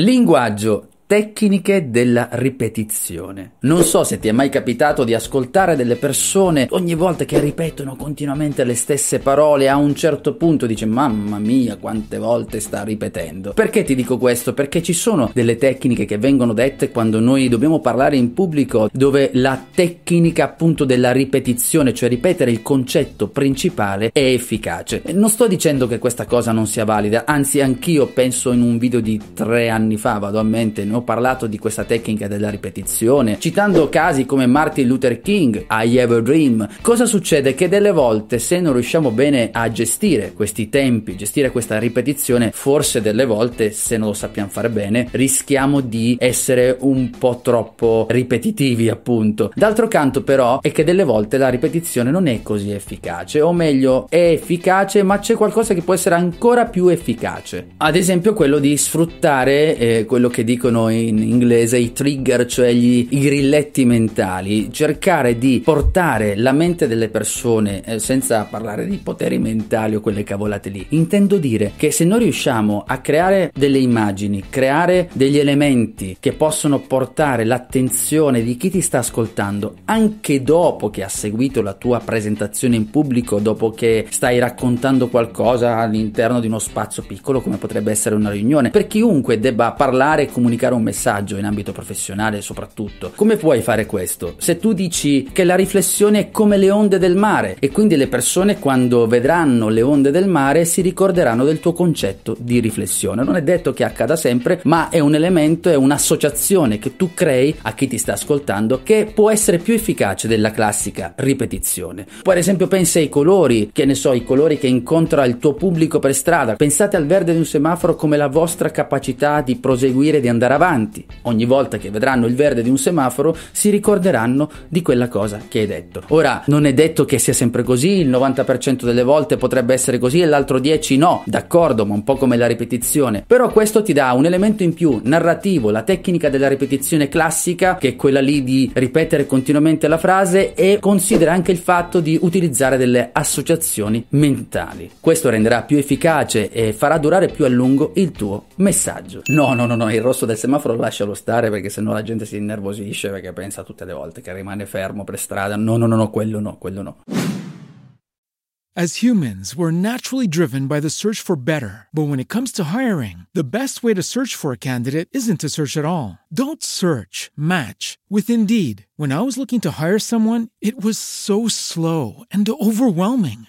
Linguaggio Tecniche della ripetizione. Non so se ti è mai capitato di ascoltare delle persone ogni volta che ripetono continuamente le stesse parole, a un certo punto dici mamma mia quante volte sta ripetendo. Perché ti dico questo? Perché ci sono delle tecniche che vengono dette quando noi dobbiamo parlare in pubblico dove la tecnica appunto della ripetizione, cioè ripetere il concetto principale, è efficace. Non sto dicendo che questa cosa non sia valida, anzi anch'io penso in un video di tre anni fa, vado a mente, ho parlato di questa tecnica della ripetizione, citando casi come Martin Luther King, I Have a Dream. Cosa succede? Che delle volte se non riusciamo bene a gestire questi tempi, gestire questa ripetizione, forse delle volte se non lo sappiamo fare bene, rischiamo di essere un po' troppo ripetitivi, appunto. D'altro canto però è che delle volte la ripetizione non è così efficace, o meglio, è efficace, ma c'è qualcosa che può essere ancora più efficace. Ad esempio quello di sfruttare eh, quello che dicono in inglese i trigger, cioè gli, i grilletti mentali, cercare di portare la mente delle persone, eh, senza parlare di poteri mentali o quelle cavolate lì, intendo dire che se noi riusciamo a creare delle immagini, creare degli elementi che possono portare l'attenzione di chi ti sta ascoltando anche dopo che ha seguito la tua presentazione in pubblico, dopo che stai raccontando qualcosa all'interno di uno spazio piccolo come potrebbe essere una riunione, per chiunque debba parlare e comunicare un messaggio in ambito professionale soprattutto. Come puoi fare questo? Se tu dici che la riflessione è come le onde del mare e quindi le persone quando vedranno le onde del mare si ricorderanno del tuo concetto di riflessione. Non è detto che accada sempre, ma è un elemento, è un'associazione che tu crei a chi ti sta ascoltando che può essere più efficace della classica ripetizione. Poi ad esempio pensa ai colori, che ne so, i colori che incontra il tuo pubblico per strada. Pensate al verde di un semaforo come la vostra capacità di proseguire, di andare avanti avanti. Ogni volta che vedranno il verde di un semaforo si ricorderanno di quella cosa che hai detto. Ora, non è detto che sia sempre così, il 90% delle volte potrebbe essere così e l'altro 10 no, d'accordo, ma un po' come la ripetizione. Però questo ti dà un elemento in più, narrativo, la tecnica della ripetizione classica, che è quella lì di ripetere continuamente la frase e considera anche il fatto di utilizzare delle associazioni mentali. Questo renderà più efficace e farà durare più a lungo il tuo messaggio. No, no, no, no, il rosso del semaforo lascialo stare perché sennò la gente si innervosisce perché pensa tutte le volte che rimane fermo per strada. No, no, no, no, quello no, quello no. As humans, we're naturally driven by the search for better. But when it comes to hiring, the best way to search for a candidate isn't to search at all. Don't search, match with Indeed. When I was looking to hire someone, it was so slow and overwhelming.